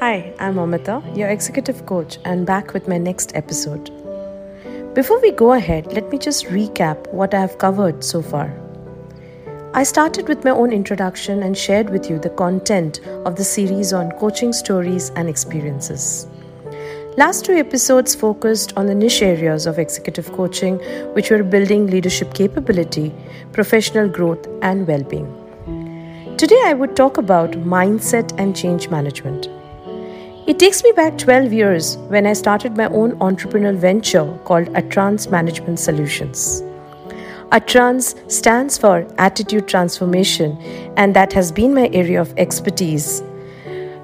Hi, I'm Amita, your executive coach, and back with my next episode. Before we go ahead, let me just recap what I have covered so far. I started with my own introduction and shared with you the content of the series on coaching stories and experiences. Last two episodes focused on the niche areas of executive coaching, which were building leadership capability, professional growth, and well being. Today, I would talk about mindset and change management. It takes me back 12 years when I started my own entrepreneurial venture called Atrans Management Solutions. Atrans stands for Attitude Transformation, and that has been my area of expertise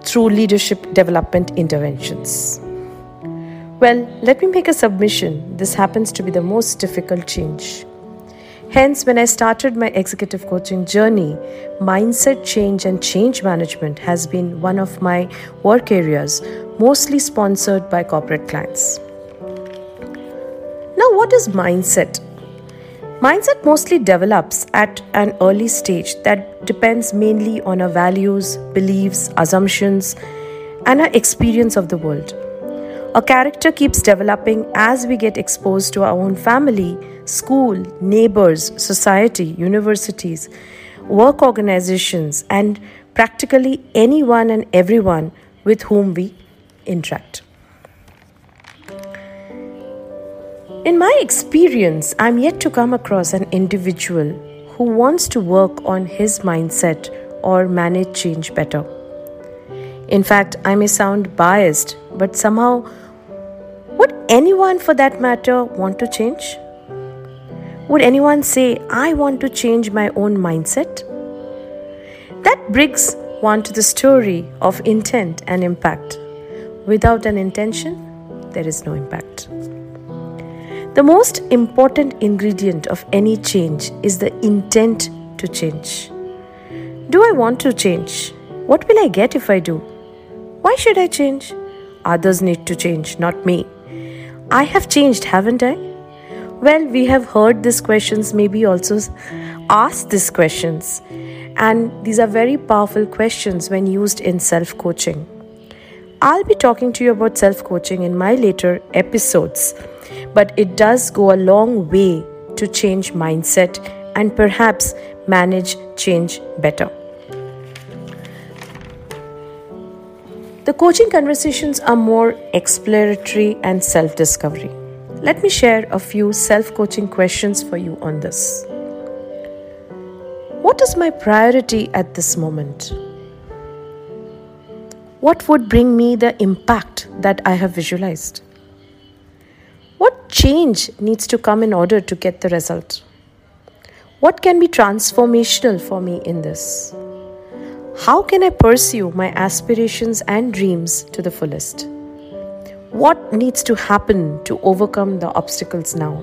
through leadership development interventions. Well, let me make a submission. This happens to be the most difficult change. Hence, when I started my executive coaching journey, mindset change and change management has been one of my work areas, mostly sponsored by corporate clients. Now, what is mindset? Mindset mostly develops at an early stage that depends mainly on our values, beliefs, assumptions, and our experience of the world. A character keeps developing as we get exposed to our own family, school, neighbors, society, universities, work organizations, and practically anyone and everyone with whom we interact. In my experience, I'm yet to come across an individual who wants to work on his mindset or manage change better. In fact, I may sound biased, but somehow would anyone, for that matter, want to change? Would anyone say, I want to change my own mindset? That brings one to the story of intent and impact. Without an intention, there is no impact. The most important ingredient of any change is the intent to change. Do I want to change? What will I get if I do? Why should I change? Others need to change, not me. I have changed, haven't I? Well, we have heard these questions, maybe also asked these questions. And these are very powerful questions when used in self coaching. I'll be talking to you about self coaching in my later episodes, but it does go a long way to change mindset and perhaps manage change better. The coaching conversations are more exploratory and self discovery. Let me share a few self coaching questions for you on this. What is my priority at this moment? What would bring me the impact that I have visualized? What change needs to come in order to get the result? What can be transformational for me in this? How can I pursue my aspirations and dreams to the fullest? What needs to happen to overcome the obstacles now?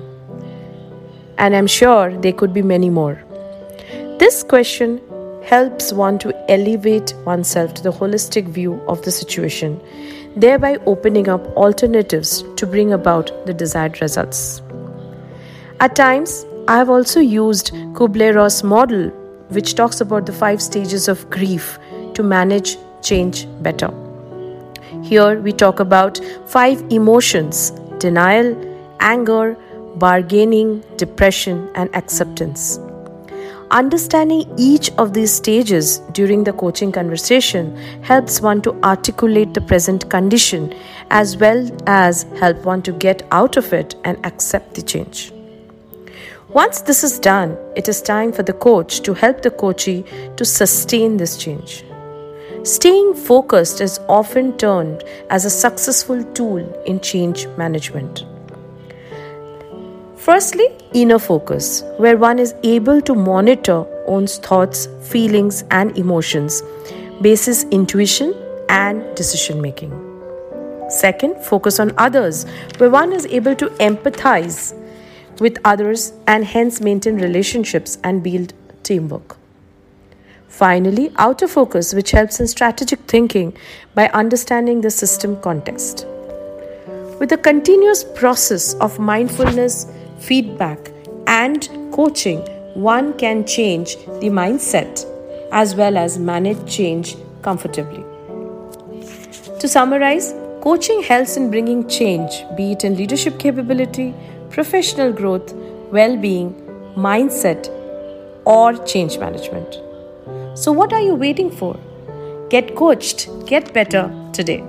And I'm sure there could be many more. This question helps one to elevate oneself to the holistic view of the situation, thereby opening up alternatives to bring about the desired results. At times, I have also used Kubler Ross model which talks about the five stages of grief to manage change better. Here we talk about five emotions denial, anger, bargaining, depression, and acceptance. Understanding each of these stages during the coaching conversation helps one to articulate the present condition as well as help one to get out of it and accept the change. Once this is done, it is time for the coach to help the coachee to sustain this change. Staying focused is often termed as a successful tool in change management. Firstly, inner focus, where one is able to monitor one's thoughts, feelings, and emotions, basis intuition and decision making. Second, focus on others, where one is able to empathize with others and hence maintain relationships and build teamwork. Finally, outer focus, which helps in strategic thinking by understanding the system context. With a continuous process of mindfulness, feedback, and coaching, one can change the mindset as well as manage change comfortably. To summarize, coaching helps in bringing change, be it in leadership capability, professional growth, well being, mindset, or change management. So, what are you waiting for? Get coached, get better today.